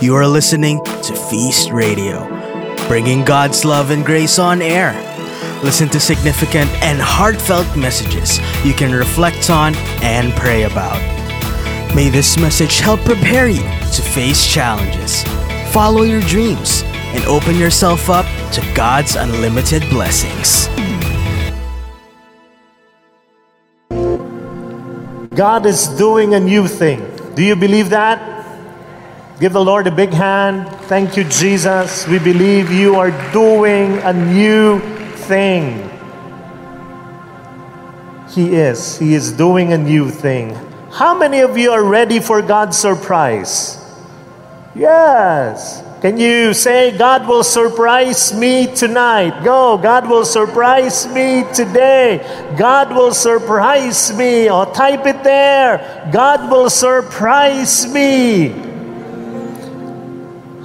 You are listening to Feast Radio, bringing God's love and grace on air. Listen to significant and heartfelt messages you can reflect on and pray about. May this message help prepare you to face challenges, follow your dreams, and open yourself up to God's unlimited blessings. God is doing a new thing. Do you believe that? Give the Lord a big hand. Thank you, Jesus. We believe you are doing a new thing. He is. He is doing a new thing. How many of you are ready for God's surprise? Yes. Can you say, God will surprise me tonight? Go, God will surprise me today. God will surprise me. Or type it there. God will surprise me.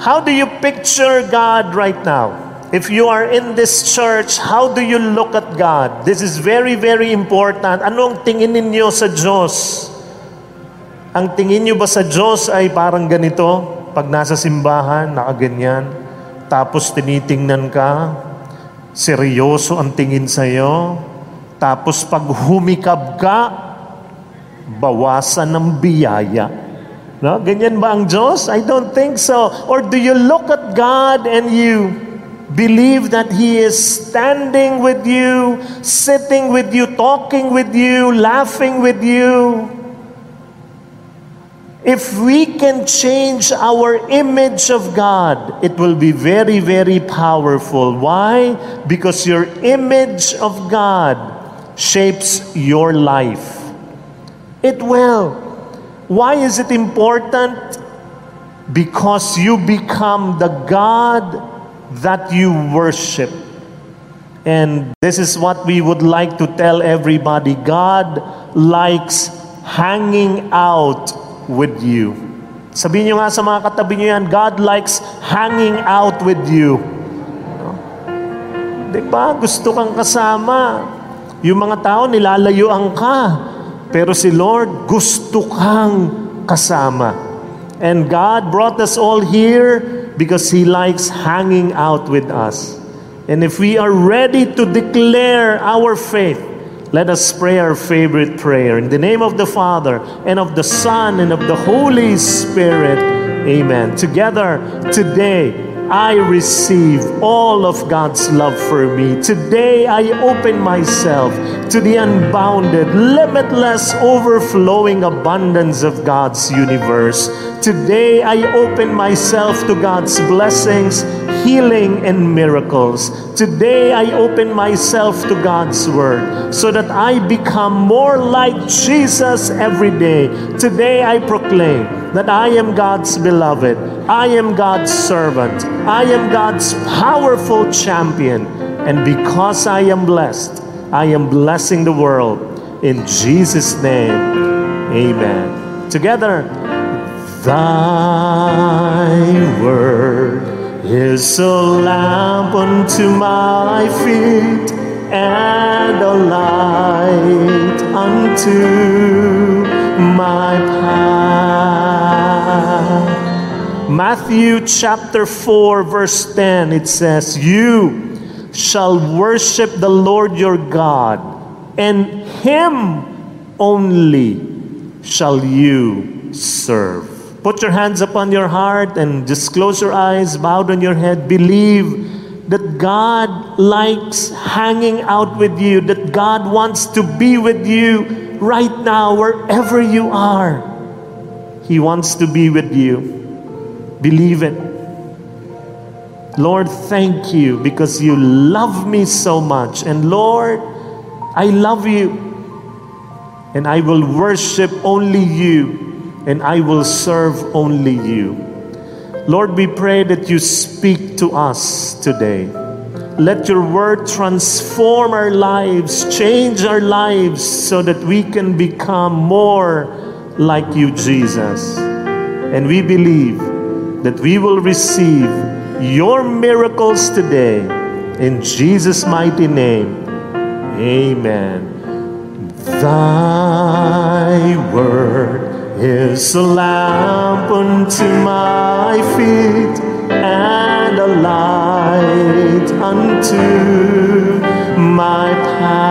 How do you picture God right now? If you are in this church, how do you look at God? This is very, very important. Anong tingin ninyo sa Diyos? Ang tingin nyo ba sa Diyos ay parang ganito? Pag nasa simbahan, nakaganyan. Tapos tinitingnan ka, seryoso ang tingin sa'yo. Tapos pag humikab ka, bawasan ng biyaya. No? Ganyan ba ang Diyos? I don't think so. Or do you look at God and you believe that He is standing with you, sitting with you, talking with you, laughing with you? If we can change our image of God, it will be very, very powerful. Why? Because your image of God shapes your life. It will. Why is it important? Because you become the God that you worship. And this is what we would like to tell everybody God likes hanging out with you. Sabihin nyo nga sa mga katabi nyo yan, God likes hanging out with you. Di ba? Gusto kang kasama. Yung mga tao, nilalayuan ka. Pero si Lord, gusto kang kasama. And God brought us all here because He likes hanging out with us. And if we are ready to declare our faith, let us pray our favorite prayer. In the name of the Father, and of the Son, and of the Holy Spirit. Amen. Together, today, I receive all of God's love for me. Today, I open myself to the unbounded, limitless, overflowing abundance of God's universe. Today, I open myself to God's blessings, healing, and miracles. Today, I open myself to God's Word so that I become more like Jesus every day. Today, I proclaim that I am God's beloved, I am God's servant, I am God's powerful champion, and because I am blessed, I am blessing the world. In Jesus' name, amen. Together, Thy word is a lamp unto my feet and a light unto my path. Matthew chapter 4, verse 10, it says, You shall worship the Lord your God, and him only shall you serve. Put your hands upon your heart and just close your eyes, bow down your head. Believe that God likes hanging out with you, that God wants to be with you right now, wherever you are. He wants to be with you. Believe it. Lord, thank you because you love me so much. And Lord, I love you. And I will worship only you and I will serve only you. Lord, we pray that you speak to us today. Let your word transform our lives, change our lives so that we can become more like you, Jesus. And we believe that we will receive your miracles today. In Jesus' mighty name, amen. Thy word is a lamp unto my feet and a light unto my path.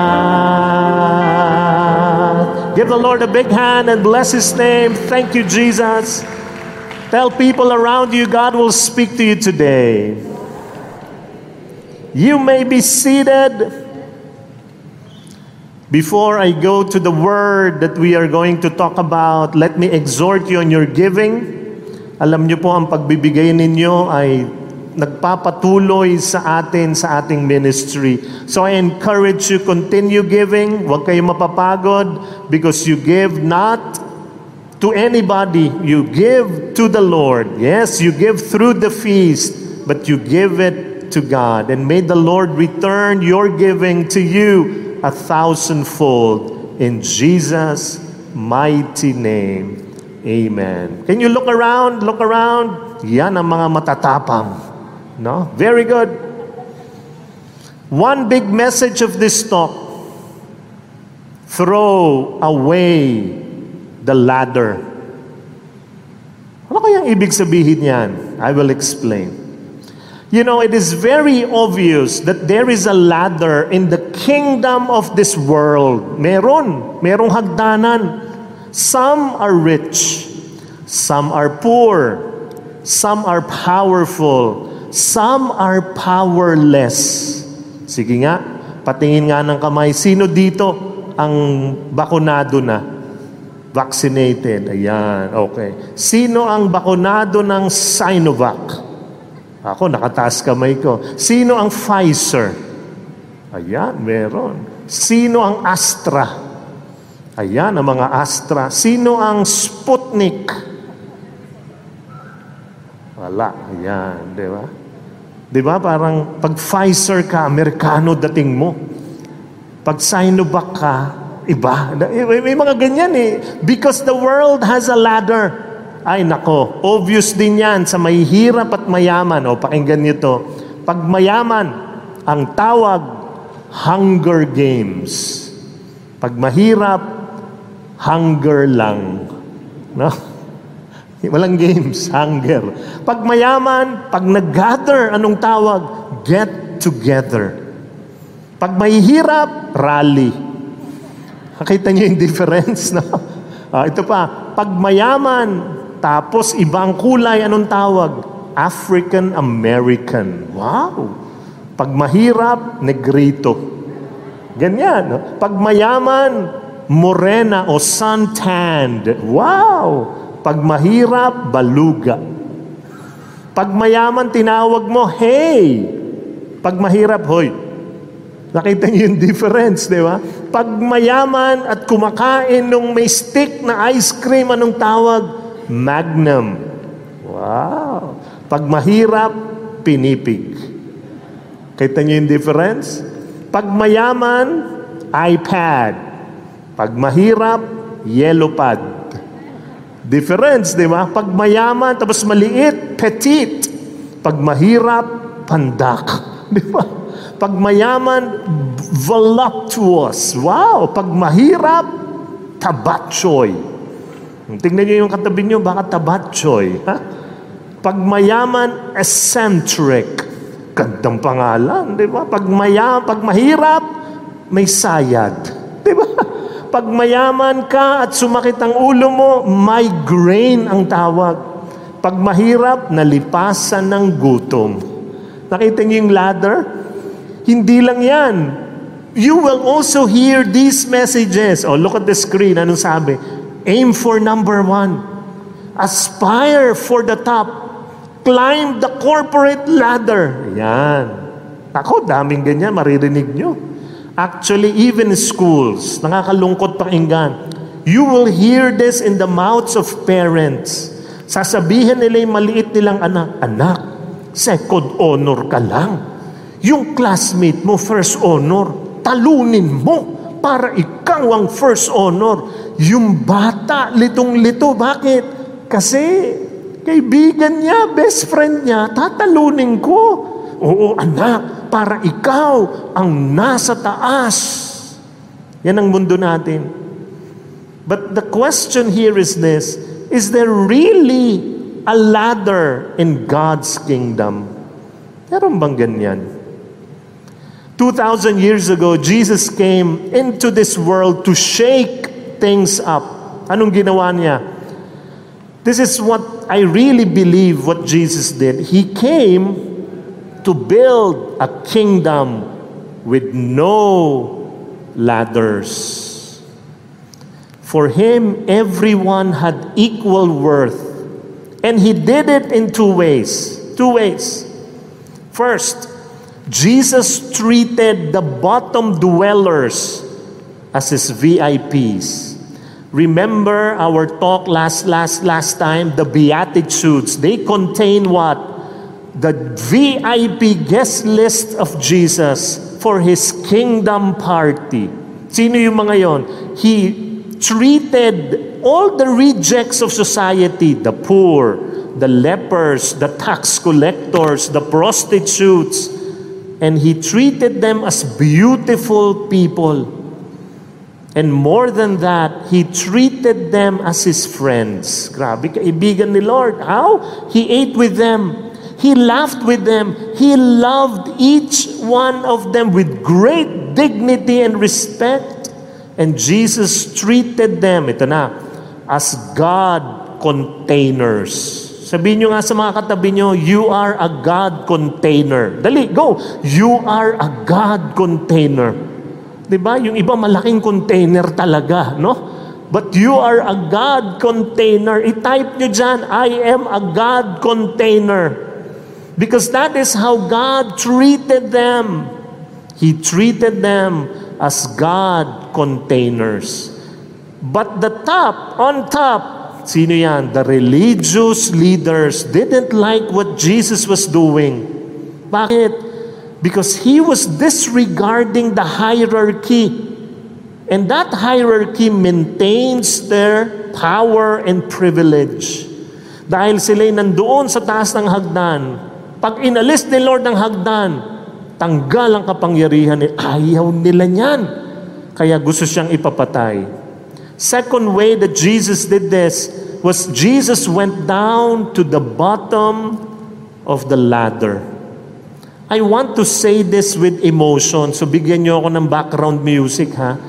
Give the Lord a big hand and bless His name. Thank you, Jesus. Tell people around you, God will speak to you today. You may be seated. Before I go to the word that we are going to talk about, let me exhort you on your giving. Alam niyo po, ang pagbibigay ninyo ay nagpapatuloy sa atin, sa ating ministry. So I encourage you, continue giving. Huwag kayo mapapagod because you give not to anybody. You give to the Lord. Yes, you give through the feast, but you give it to God. And may the Lord return your giving to you a thousandfold in Jesus' mighty name. Amen. Can you look around? Look around. Yan ang mga matatapang. No? Very good. One big message of this talk. Throw away the ladder. Ano kayang ibig sabihin yan? I will explain. You know, it is very obvious that there is a ladder in the kingdom of this world. Meron, merong hagdanan. Some are rich, some are poor, some are powerful, some are powerless. Sige nga, patingin nga ng kamay, sino dito ang bakunado na? Vaccinated. Ayan, okay. Sino ang bakunado ng Sinovac? Ako, nakataas kamay ko. Sino ang Pfizer? Ayan, meron. Sino ang Astra? Ayan, ang mga Astra. Sino ang Sputnik? Wala. Ayan, di ba? Di ba? Parang pag Pfizer ka, Amerikano dating mo. Pag Sinovac ka, iba. May mga ganyan eh. Because the world has a ladder. Ay nako, obvious din yan sa mahihirap at mayaman. O pakinggan niyo to. Pag mayaman, ang tawag, Hunger Games. Pag mahirap, hunger lang. No? Walang games, hunger. Pag mayaman, pag nag-gather, anong tawag? Get together. Pag mahihirap, rally. Nakita niyo yung difference, no? Uh, ito pa, pag mayaman, tapos ibang kulay, anong tawag? African American. Wow! Pag mahirap, negrito. Ganyan. No? Pag mayaman, morena o suntanned. Wow! Pag mahirap, baluga. Pag mayaman, tinawag mo, hey! Pag mahirap, hoy. Nakita niyo yung difference, di ba? Pag mayaman at kumakain nung may stick na ice cream, anong tawag? Magnum. Wow. Pag mahirap, pinipig. Kita niyo yung difference? Pag mayaman, iPad. Pag mahirap, yellow pad. Difference, di ba? Pag mayaman, tapos maliit, petite. Pag mahirap, pandak. Di ba? Pag mayaman, voluptuous. Wow! Pag mahirap, tabatchoy. Tingnan niyo yung katabi niyo, baka tabatchoy. Ha? Pag mayaman, eccentric. Gandang pangalan, di ba? Pag, maya, pag mahirap, may sayad. Di ba? Pag mayaman ka at sumakit ang ulo mo, migraine ang tawag. Pag mahirap, nalipasan ng gutom. Nakita niyo yung ladder? Hindi lang yan. You will also hear these messages. Oh, look at the screen. Anong sabi? Aim for number one. Aspire for the top. Climb the corporate ladder. Yan. Ako, daming ganyan, maririnig nyo. Actually, even schools, nakakalungkot pakinggan. You will hear this in the mouths of parents. Sasabihin nila yung maliit nilang anak, Anak, second honor ka lang. Yung classmate mo, first honor, talunin mo para ikaw ang first honor. Yung bata, litong-lito. Bakit? Kasi kaibigan niya, best friend niya, tatalunin ko. Oo, anak, para ikaw ang nasa taas. Yan ang mundo natin. But the question here is this Is there really a ladder in God's kingdom? Meron bang ganyan? 2,000 years ago, Jesus came into this world to shake things up. Anong ginawa niya? This is what I really believe what Jesus did. He came to build a kingdom with no ladders. For him, everyone had equal worth. And he did it in two ways. Two ways. First, Jesus treated the bottom dwellers as his VIPs. Remember our talk last last last time, the beatitudes. They contain what? The VIP guest list of Jesus for his kingdom party. Sino yung mga yon? He treated all the rejects of society, the poor, the lepers, the tax collectors, the prostitutes, and he treated them as beautiful people. And more than that, he treated them as his friends. Grabe, kaibigan ni Lord. How? He ate with them. He laughed with them. He loved each one of them with great dignity and respect. And Jesus treated them, ito na, as God containers. Sabihin nyo nga sa mga katabi nyo, you are a God container. Dali, go! You are a God container. Di ba? Yung iba malaking container talaga, no? But you are a God container. I-type nyo dyan, I am a God container. Because that is how God treated them. He treated them as God containers. But the top, on top, sino yan? The religious leaders didn't like what Jesus was doing. Bakit? Because he was disregarding the hierarchy. And that hierarchy maintains their power and privilege. Dahil sila'y nandoon sa taas ng hagdan, pag inalis ni Lord ng hagdan, tanggal ang kapangyarihan ni ayaw nila niyan. Kaya gusto siyang ipapatay. Second way that Jesus did this was Jesus went down to the bottom of the ladder. I want to say this with emotion. So bigyan niyo ako ng background music ha.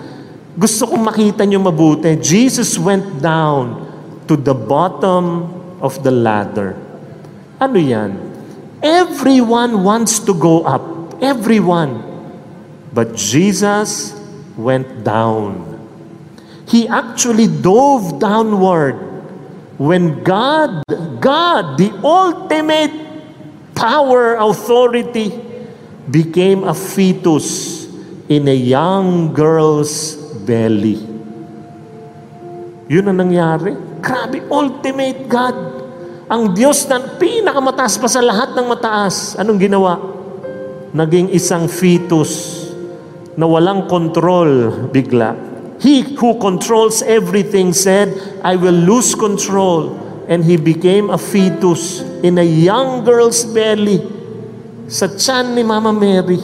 Gusto kong makita niyo mabuti. Jesus went down to the bottom of the ladder. Ano yan? Everyone wants to go up. Everyone. But Jesus went down. He actually dove downward when God, God, the ultimate power, authority, became a fetus in a young girl's belly. Yun ang nangyari. Grabe, ultimate God. Ang Diyos na pinakamataas pa sa lahat ng mataas. Anong ginawa? Naging isang fetus na walang control bigla. He who controls everything said, I will lose control. And he became a fetus in a young girl's belly sa tiyan ni Mama Mary.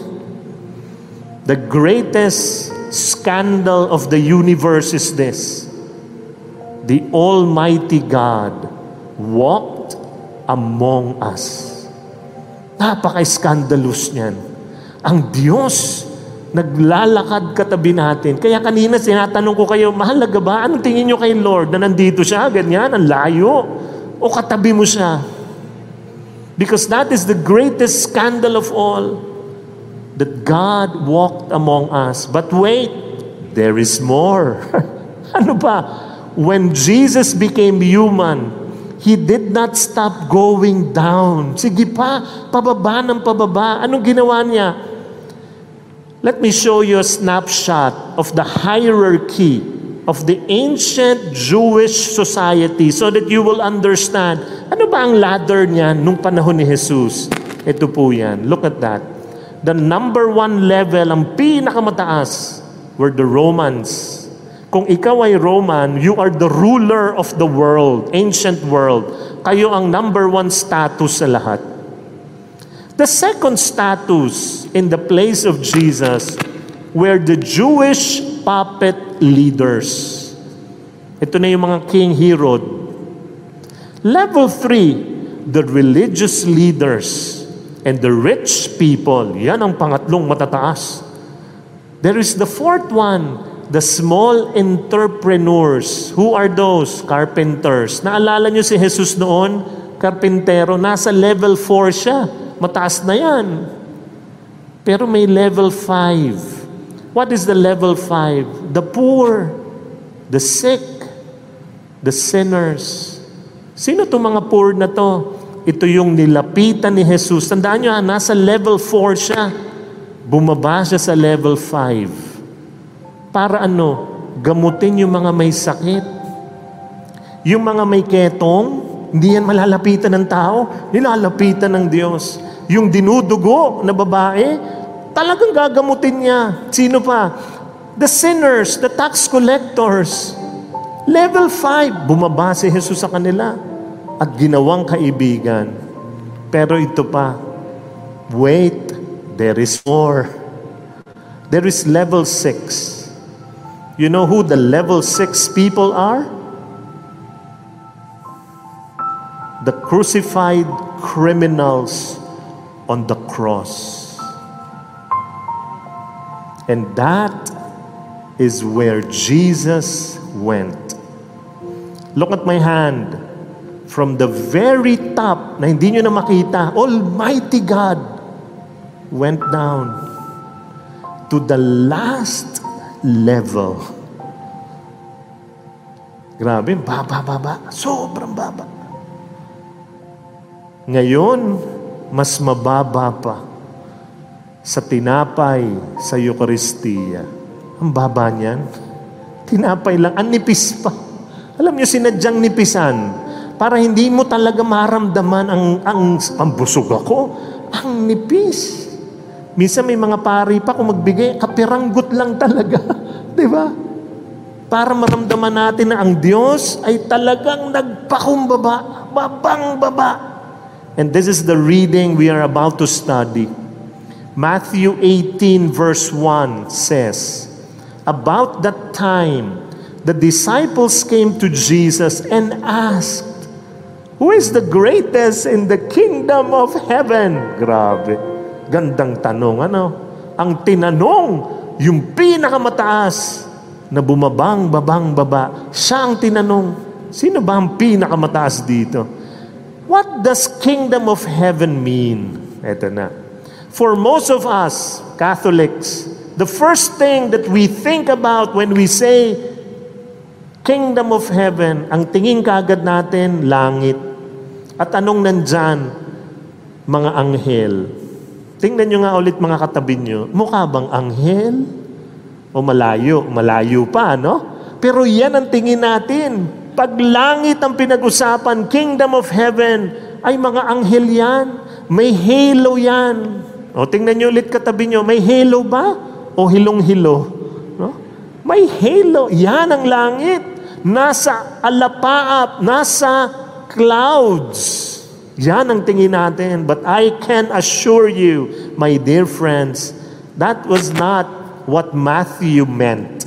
The greatest scandal of the universe is this. The Almighty God walked among us. Napaka-scandalous niyan. Ang Diyos naglalakad katabi natin. Kaya kanina sinatanong ko kayo, mahalaga ba? Anong tingin nyo kay Lord na nandito siya? Ganyan, ang layo. O katabi mo siya? Because that is the greatest scandal of all. That God walked among us. But wait, there is more. ano ba? When Jesus became human, He did not stop going down. Sige pa, pababa ng pababa. Anong ginawa niya? Let me show you a snapshot of the hierarchy of the ancient Jewish society so that you will understand ano ba ang ladder niya nung panahon ni Jesus. Ito po yan. Look at that. The number one level, ang pinakamataas, were the Romans. Kung ikaw ay Roman, you are the ruler of the world, ancient world. Kayo ang number one status sa lahat. The second status in the place of Jesus were the Jewish puppet leaders. Ito na yung mga King Herod. Level 3, the religious leaders and the rich people. Yan ang pangatlong matataas. There is the fourth one, the small entrepreneurs. Who are those? Carpenters. Naalala nyo si Jesus noon? Karpintero. Nasa level 4 siya. Mataas na yan. Pero may level 5. What is the level 5? The poor, the sick, the sinners. Sino itong mga poor na to? Ito yung nilapitan ni Jesus. Tandaan nyo ha, nasa level 4 siya. Bumaba siya sa level 5. Para ano? Gamutin yung mga may sakit. Yung mga may ketong, hindi yan malalapitan ng tao, nilalapitan ng Diyos. Yung dinudugo na babae, talagang gagamutin niya. Sino pa? The sinners, the tax collectors. Level 5, bumaba si Jesus sa kanila at ginawang kaibigan. Pero ito pa, wait, there is more. There is level 6. You know who the level 6 people are? The crucified criminals on the cross. And that is where Jesus went. Look at my hand. From the very top na hindi nyo na makita, Almighty God went down to the last level. Grabe, baba, baba. Sobrang baba. Ngayon, mas mababa pa sa tinapay sa Eucharistia. Ang baba niyan. Tinapay lang, ang nipis pa. Alam niyo, sinadyang nipisan para hindi mo talaga maramdaman ang, ang pambusog ako. Ang nipis. Minsan may mga pari pa kung magbigay, kapiranggot lang talaga. Di ba? Para maramdaman natin na ang Diyos ay talagang nagpakumbaba, babang baba. And this is the reading we are about to study. Matthew 18 verse 1 says, About that time, the disciples came to Jesus and asked, Who is the greatest in the kingdom of heaven? Grabe. Gandang tanong, ano? Ang tinanong, yung pinakamataas na bumabang, babang, baba, siya ang tinanong. Sino ba ang pinakamataas dito? What does kingdom of heaven mean? Ito na. For most of us, Catholics, the first thing that we think about when we say kingdom of heaven, ang tingin kagad natin, langit. At anong nandyan? Mga anghel. Tingnan nyo nga ulit mga katabi nyo, mukha bang anghel? O malayo? Malayo pa, no? Pero yan ang tingin natin. Pag langit ang pinag-usapan, kingdom of heaven, ay mga anghel yan. May halo yan. O tingnan nyo ulit katabi nyo, may halo ba? O hilong-hilo? No? May halo. Yan ang langit. Nasa alapaap, nasa clouds. Yan ang tingin natin. But I can assure you, my dear friends, that was not what Matthew meant.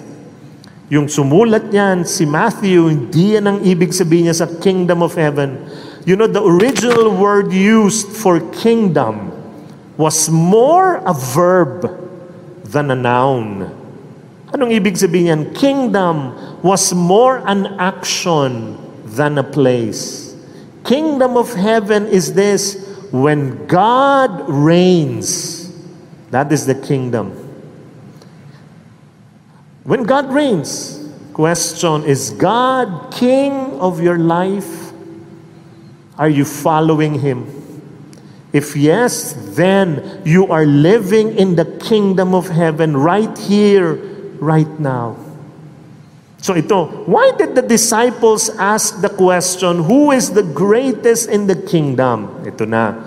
Yung sumulat niyan, si Matthew, hindi yan ang ibig sabihin niya sa kingdom of heaven. You know, the original word used for kingdom was more a verb than a noun. Anong ibig sabihin niyan? Kingdom was more an action than a place. Kingdom of heaven is this, when God reigns, that is the kingdom. When God reigns, question, is God king of your life? Are you following him? If yes, then you are living in the kingdom of heaven right here, right now. So ito, why did the disciples ask the question, who is the greatest in the kingdom? Ito na.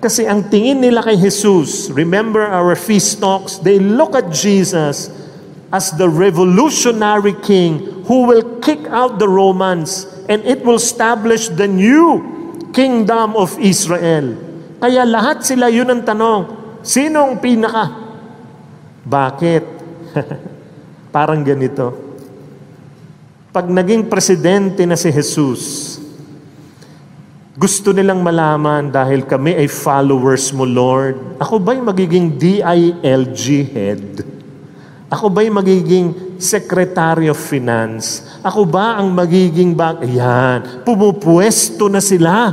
Kasi ang tingin nila kay Jesus, remember our feast talks, they look at Jesus as the revolutionary king who will kick out the Romans and it will establish the new kingdom of Israel. Kaya lahat sila yun ang tanong, sinong pinaka? Bakit? Parang ganito. pag naging presidente na si Jesus, gusto nilang malaman dahil kami ay followers mo, Lord. Ako ba'y magiging DILG head? Ako ba'y magiging Secretary of Finance? Ako ba ang magiging bag... Yan, pumupwesto na sila.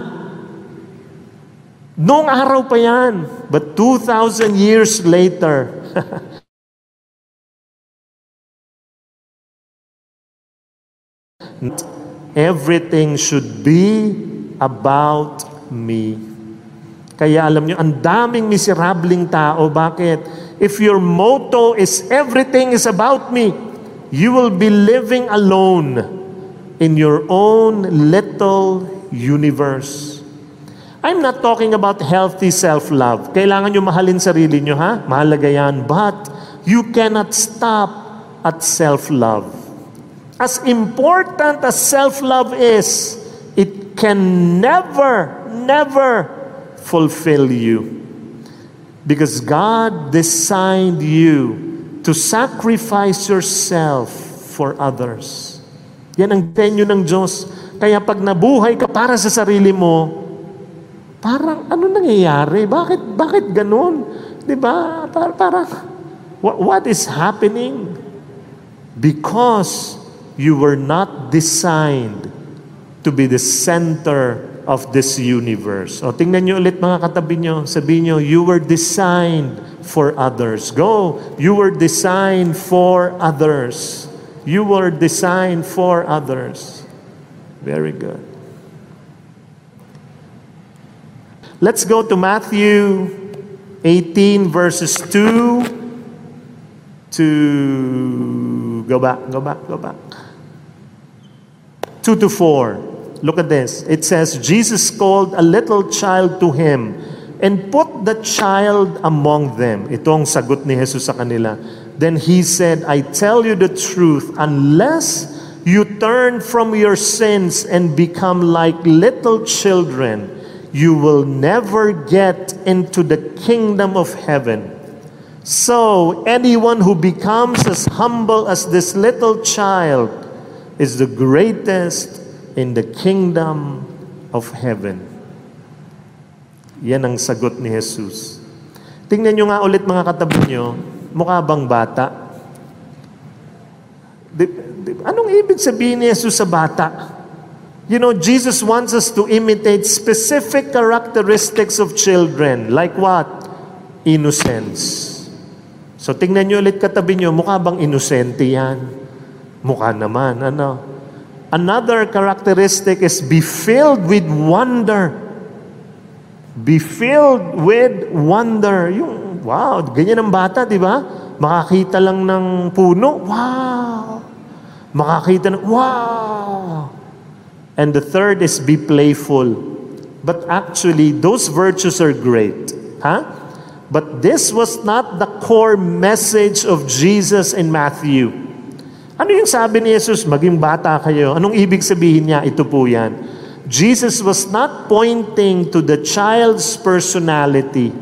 Noong araw pa yan. But 2,000 years later, everything should be about me. Kaya alam nyo, ang daming miserabling tao. Bakit? If your motto is everything is about me, you will be living alone in your own little universe. I'm not talking about healthy self-love. Kailangan nyo mahalin sarili nyo, ha? Mahalaga yan. But you cannot stop at self-love. As important as self-love is, it can never, never fulfill you. Because God designed you to sacrifice yourself for others. Yan ang tenyo ng Diyos. Kaya pag nabuhay ka para sa sarili mo, parang ano nangyayari? Bakit, bakit ganun? Di ba? Parang, parang what, what is happening? Because you were not designed to be the center of this universe. O tingnan nyo ulit mga katabi nyo, sabihin nyo, you were designed for others. Go! You were designed for others. You were designed for others. Very good. Let's go to Matthew 18 verses 2 to go back, go back, go back. 2 to 4. Look at this. It says, Jesus called a little child to him and put the child among them. Itong sagot ni Jesus sa kanila. Then he said, I tell you the truth, unless you turn from your sins and become like little children, you will never get into the kingdom of heaven. So, anyone who becomes as humble as this little child is the greatest in the kingdom of heaven. Yan ang sagot ni Jesus. Tingnan nyo nga ulit mga katabi nyo, mukha bang bata? Di, di, anong ibig sabihin ni Jesus sa bata? You know, Jesus wants us to imitate specific characteristics of children. Like what? Innocence. So tingnan nyo ulit katabi nyo, mukha bang inosente yan? Mukha naman, ano? Another characteristic is be filled with wonder. Be filled with wonder. Yung, wow, ganyan ang bata, di ba? Makakita lang ng puno, wow. Makakita ng, wow. And the third is be playful. But actually, those virtues are great. Huh? But this was not the core message of Jesus in Matthew. Ano yung sabi ni Jesus? Maging bata kayo. Anong ibig sabihin niya? Ito po yan. Jesus was not pointing to the child's personality.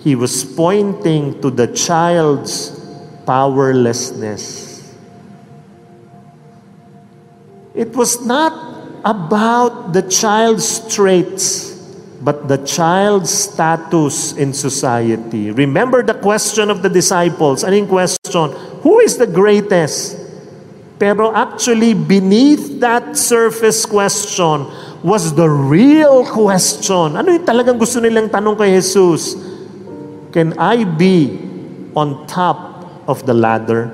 He was pointing to the child's powerlessness. It was not about the child's traits, but the child's status in society. Remember the question of the disciples. Anong question? Who is the greatest? Pero actually, beneath that surface question was the real question. Ano yung talagang gusto nilang tanong kay Jesus? Can I be on top of the ladder?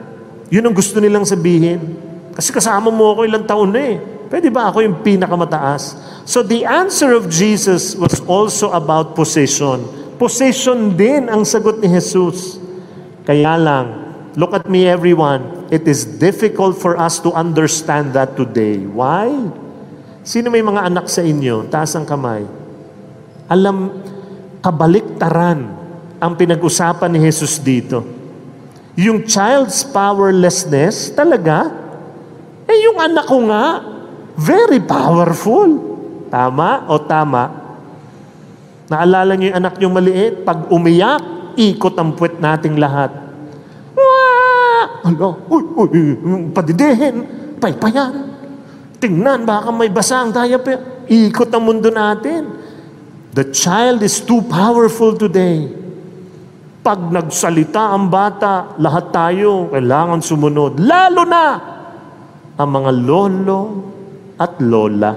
Yun ang gusto nilang sabihin. Kasi kasama mo ako ilang taon na eh. Pwede ba ako yung pinakamataas? So the answer of Jesus was also about position. Position din ang sagot ni Jesus. Kaya lang, look at me everyone, it is difficult for us to understand that today. Why? Sino may mga anak sa inyo? Taas ang kamay. Alam, kabaliktaran ang pinag-usapan ni Jesus dito. Yung child's powerlessness, talaga, eh yung anak ko nga, very powerful. Tama o tama? Naalala niyo yung anak niyong maliit? Pag umiyak, ikot ang puwet nating lahat. Wah! Ano? Uy, uy, padidihin. paypayan. Tingnan, baka may basang tayo. Ikot ang mundo natin. The child is too powerful today. Pag nagsalita ang bata, lahat tayo kailangan sumunod. Lalo na ang mga lolo at lola.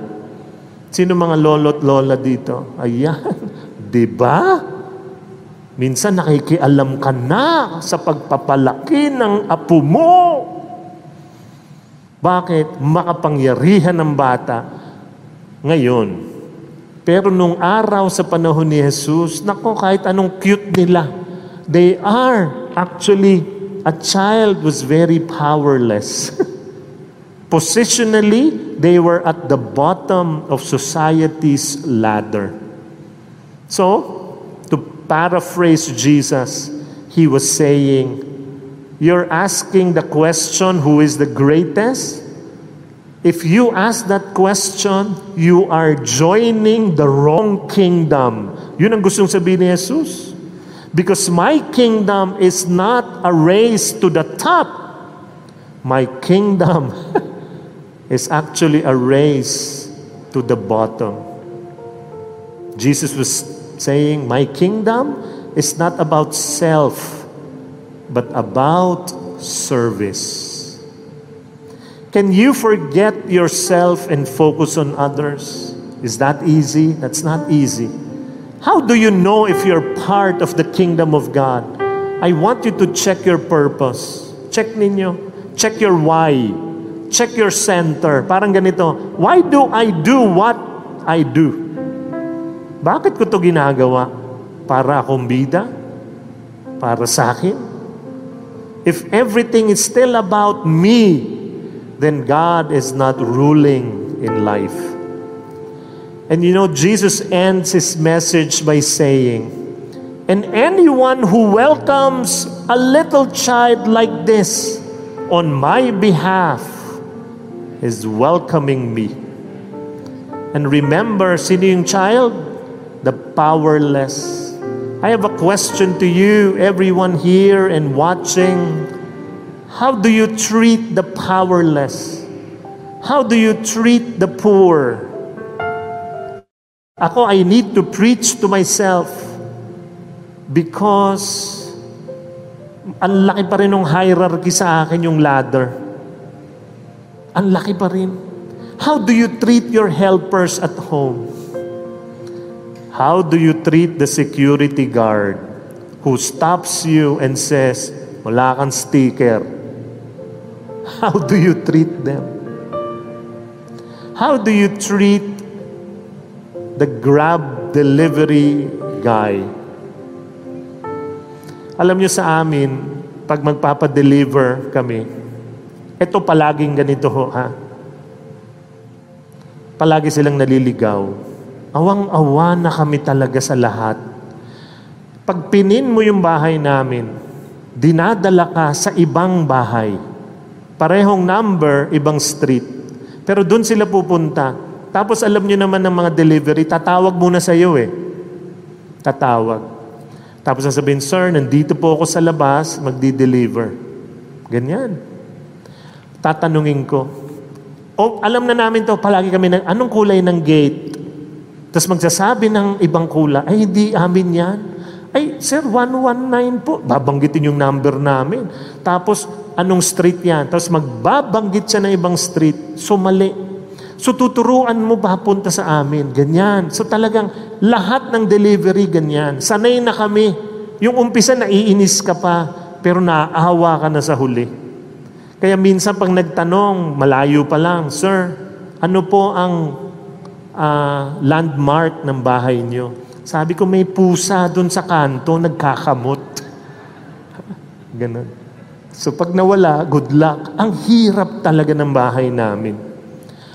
Sino mga lolo at lola dito? Ayan, di ba? Minsan nakikialam ka na sa pagpapalaki ng apo mo. Bakit? Makapangyarihan ng bata. Ngayon, pero nung araw sa panahon ni Jesus, nako kahit anong cute nila, they are actually, a child was very powerless. Positionally, they were at the bottom of society's ladder. So, paraphrase Jesus, he was saying, You're asking the question, who is the greatest? If you ask that question, you are joining the wrong kingdom. Yun ang gustong sabihin ni Jesus. Because my kingdom is not a race to the top. My kingdom is actually a race to the bottom. Jesus was saying, My kingdom is not about self, but about service. Can you forget yourself and focus on others? Is that easy? That's not easy. How do you know if you're part of the kingdom of God? I want you to check your purpose. Check ninyo. Check your why. Check your center. Parang ganito, why do I do what I do? Bakit ko to ginagawa? Para akong bida? Para sa akin? If everything is still about me, then God is not ruling in life. And you know, Jesus ends his message by saying, And anyone who welcomes a little child like this on my behalf is welcoming me. And remember, sino yung child? The powerless. I have a question to you, everyone here and watching. How do you treat the powerless? How do you treat the poor? Ako, I need to preach to myself because ang laki pa rin ng hierarchy sa akin yung ladder. Ang laki pa rin. How do you treat your helpers at home? How do you treat the security guard who stops you and says, wala kang sticker, How do you treat them? How do you treat the Grab delivery guy? Alam niyo sa amin, pag magpapadeliver kami, ito palaging ganito ho, ha? Palagi silang naliligaw. Awang-awa na kami talaga sa lahat. Pag pinin mo yung bahay namin, dinadala ka sa ibang bahay Parehong number, ibang street. Pero doon sila pupunta. Tapos alam nyo naman ng mga delivery, tatawag muna sa iyo eh. Tatawag. Tapos sasabihin, Sir, nandito po ako sa labas, magdi-deliver. Ganyan. Tatanungin ko, o alam na namin to, palagi kami ng, anong kulay ng gate? Tapos magsasabi ng ibang kulay, ay hindi amin yan. Ay, sir, 119 po. Babanggitin yung number namin. Tapos, anong street yan. Tapos magbabanggit siya ng ibang street. So mali. So tuturuan mo papunta sa amin. Ganyan. So talagang lahat ng delivery ganyan. Sanay na kami. Yung umpisa naiinis ka pa, pero naaawa ka na sa huli. Kaya minsan pag nagtanong, malayo pa lang, Sir, ano po ang uh, landmark ng bahay niyo? Sabi ko, may pusa doon sa kanto, nagkakamot. Ganon. So pag nawala, good luck. Ang hirap talaga ng bahay namin.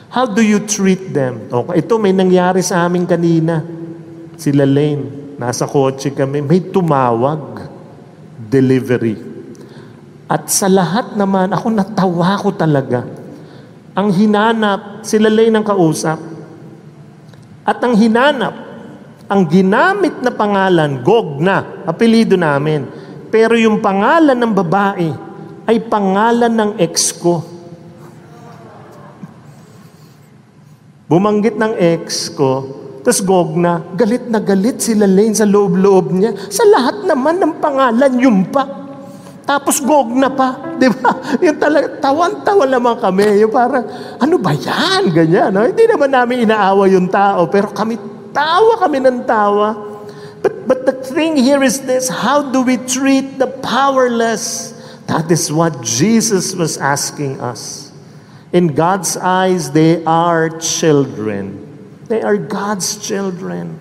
How do you treat them? Okay, ito may nangyari sa amin kanina. Sila Lane, nasa kotse kami, may tumawag. Delivery. At sa lahat naman, ako natawa ko talaga. Ang hinanap, sila Lane ang kausap at ang hinanap, ang ginamit na pangalan, Gog na, apelido namin. Pero yung pangalan ng babae ay pangalan ng ex ko. Bumanggit ng ex ko, tapos Gog na, galit na galit sila Lane sa loob-loob niya. Sa lahat naman ng pangalan, yung pa. Tapos gog na pa. Di ba? Yung talaga, tawan-tawa naman kami. Yung parang, ano ba yan? Ganyan. No? Hindi naman namin inaawa yung tao, pero kami, tawa kami ng tawa. But, but the thing here is this, how do we treat the powerless? That is what Jesus was asking us. In God's eyes, they are children. They are God's children.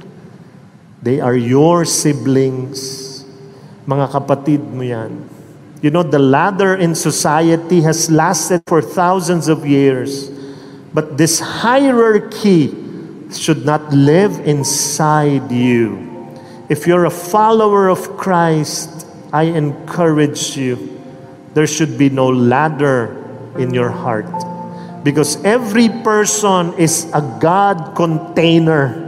They are your siblings. Mga kapatid mo yan. You know, the ladder in society has lasted for thousands of years. But this hierarchy should not live inside you. If you're a follower of Christ, I encourage you. There should be no ladder in your heart. Because every person is a God container.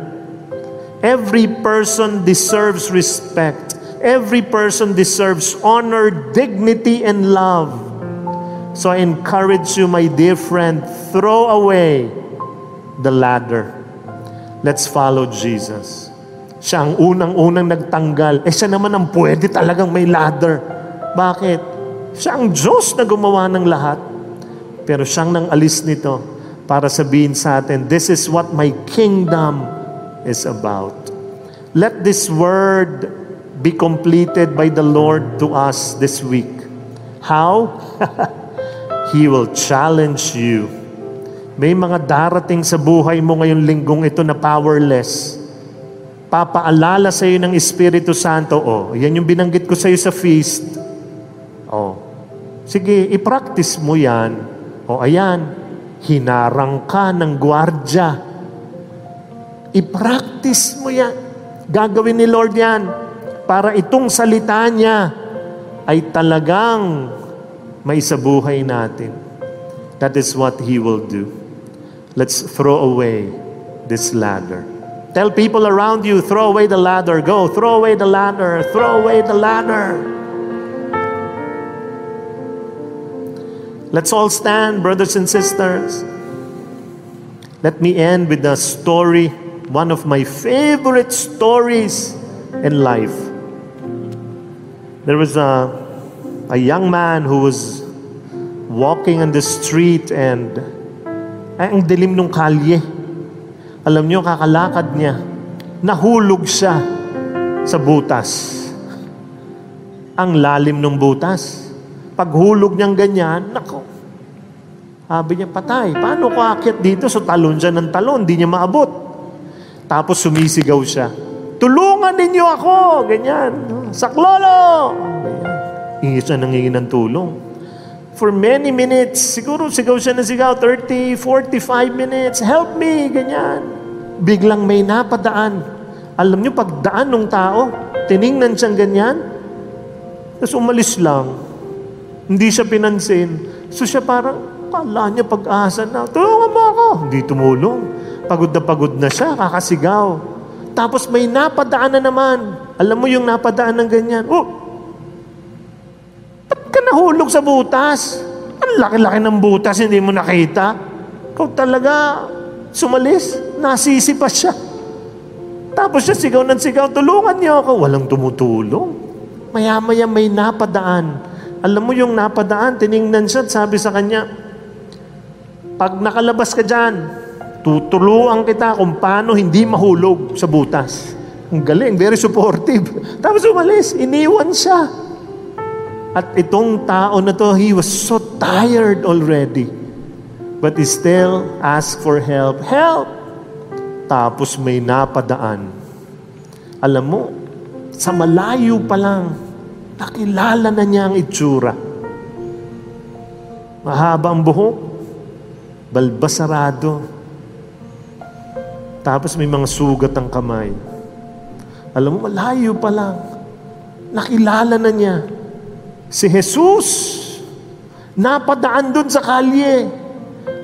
Every person deserves respect. Every person deserves honor, dignity, and love. So I encourage you, my dear friend, throw away the ladder. Let's follow Jesus. Siya ang unang-unang nagtanggal. Eh siya naman ang pwede talagang may ladder. Bakit? Siya ang Diyos na gumawa ng lahat. Pero siyang nang alis nito para sabihin sa atin, this is what my kingdom is about. Let this word be completed by the Lord to us this week. How? He will challenge you. May mga darating sa buhay mo ngayong linggong ito na powerless. Papaalala sa iyo ng Espiritu Santo, oh, yan yung binanggit ko sa iyo sa feast. Oh, sige, i-practice mo yan o ayan, hinarang ka ng gwardya. I-practice mo yan. Gagawin ni Lord yan para itong salita niya ay talagang may sa buhay natin. That is what He will do. Let's throw away this ladder. Tell people around you, throw away the ladder. Go, throw away the ladder. Throw away the ladder. Let's all stand, brothers and sisters. Let me end with a story, one of my favorite stories in life. There was a, a young man who was walking on the street and ay, ang dilim ng kalye. Alam niyo, kakalakad niya. Nahulog siya sa butas. Ang lalim ng butas. Paghulog niyang ganyan, nako. Sabi niya, patay. Paano ko akit dito? So talon siya ng talon, di niya maabot. Tapos sumisigaw siya. Tulungan ninyo ako! Ganyan. Saklolo! Ganyan. Hingi siya nangingi ng tulong. For many minutes, siguro sigaw siya na sigaw, 30, 45 minutes, help me, ganyan. Biglang may napadaan. Alam niyo, pagdaan ng tao, tiningnan siyang ganyan, tapos umalis lang. Hindi siya pinansin. So siya parang, kala niya pag-asa na, tulungan mo ako. Hindi tumulong. Pagod na pagod na siya, kakasigaw. Tapos may napadaan na naman. Alam mo yung napadaan ng ganyan. Oh, ba't ka nahulog sa butas? Ang laki-laki ng butas, hindi mo nakita. Ikaw talaga, sumalis, nasisi pa siya. Tapos siya sigaw ng sigaw, tulungan niyo ako. Walang tumutulong. Maya-maya may napadaan alam mo yung napadaan, tiningnan siya at sabi sa kanya, pag nakalabas ka dyan, tutuluan kita kung paano hindi mahulog sa butas. Ang galing, very supportive. Tapos umalis, iniwan siya. At itong tao na to, he was so tired already. But he still asked for help. Help! Tapos may napadaan. Alam mo, sa malayo pa lang, Nakilala na niya ang itsura. Mahaba ang buhok, balbasarado. Tapos may mga sugat ang kamay. Alam mo, malayo pa lang. Nakilala na niya. Si Jesus, napadaan doon sa kalye.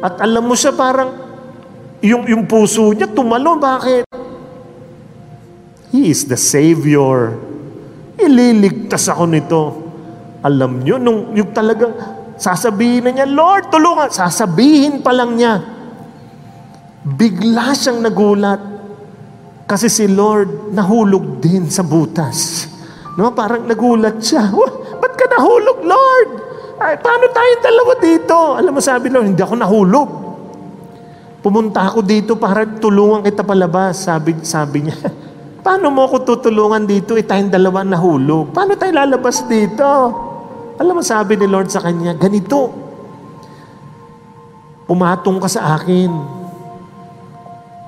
At alam mo siya parang, yung, yung puso niya tumalon. Bakit? He is the Savior ililigtas ako nito. Alam nyo, nung yung talagang sasabihin na niya, Lord, tulungan. Sasabihin pa lang niya. Bigla siyang nagulat. Kasi si Lord nahulog din sa butas. No, parang nagulat siya. Ba't ka nahulog, Lord? Ay, paano tayong dalawa dito? Alam mo, sabi Lord, hindi ako nahulog. Pumunta ako dito para tulungan kita palabas. Sabi, sabi niya, paano mo ako tutulungan dito? Eh, tayong dalawa nahulog. Paano tayo lalabas dito? Alam mo, sabi ni Lord sa kanya, ganito. Pumatong ka sa akin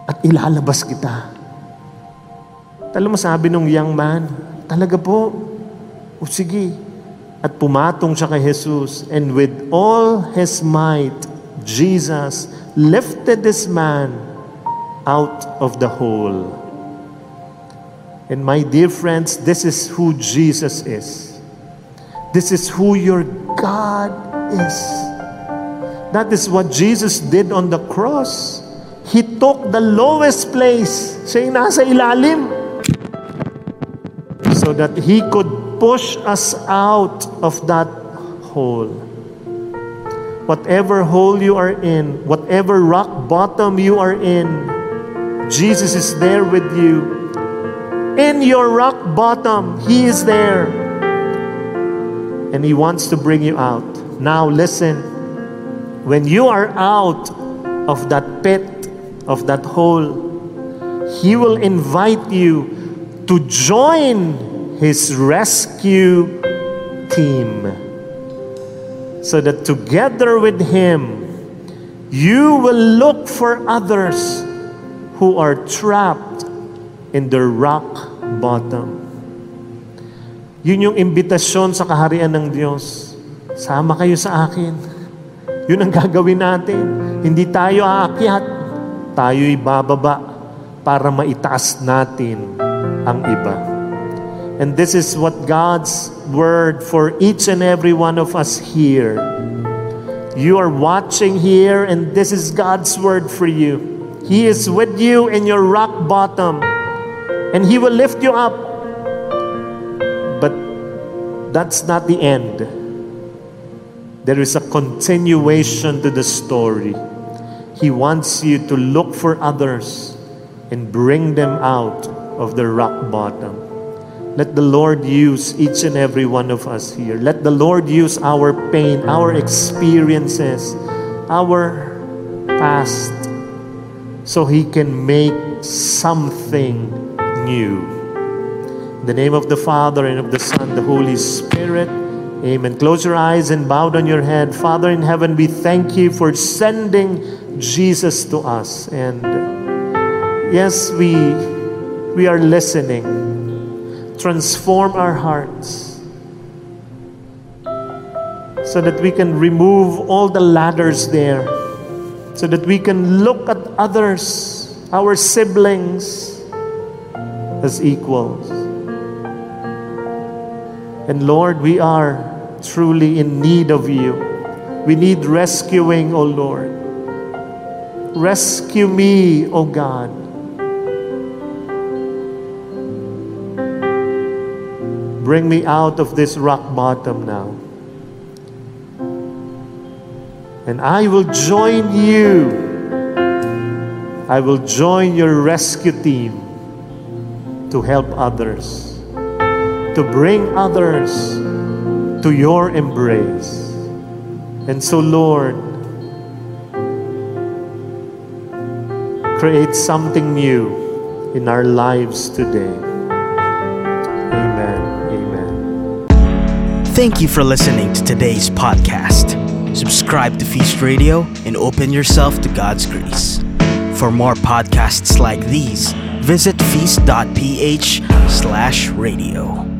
at ilalabas kita. Alam mo, sabi nung young man, talaga po, o sige. At pumatong siya kay Jesus, and with all his might, Jesus lifted this man out of the hole. And my dear friends, this is who Jesus is. This is who your God is. That is what Jesus did on the cross. He took the lowest place. Siya nasa ilalim so that He could push us out of that hole. Whatever hole you are in, whatever rock bottom you are in, Jesus is there with you. In your rock bottom, He is there. And He wants to bring you out. Now, listen. When you are out of that pit, of that hole, He will invite you to join his rescue team. So that together with him, you will look for others who are trapped in the rock bottom. Yun yung imbitasyon sa kaharian ng Diyos. Sama kayo sa akin. Yun ang gagawin natin. Hindi tayo aakyat. Tayo'y bababa para maitaas natin ang iba. And this is what God's word for each and every one of us here. You are watching here, and this is God's word for you. He is with you in your rock bottom, and He will lift you up. But that's not the end. There is a continuation to the story. He wants you to look for others and bring them out of the rock bottom. Let the Lord use each and every one of us here. Let the Lord use our pain, our experiences, our past, so He can make something new. In the name of the Father and of the Son, the Holy Spirit. Amen. Close your eyes and bow down your head. Father in heaven, we thank you for sending Jesus to us. And yes, we we are listening transform our hearts so that we can remove all the ladders there, so that we can look at others, our siblings, as equals. And Lord, we are truly in need of you. We need rescuing, O Lord. Rescue me, O God. Bring me out of this rock bottom now. And I will join you. I will join your rescue team to help others, to bring others to your embrace. And so, Lord, create something new in our lives today. Thank you for listening to today's podcast. Subscribe to Feast Radio and open yourself to God's grace. For more podcasts like these, visit feast.ph slash radio.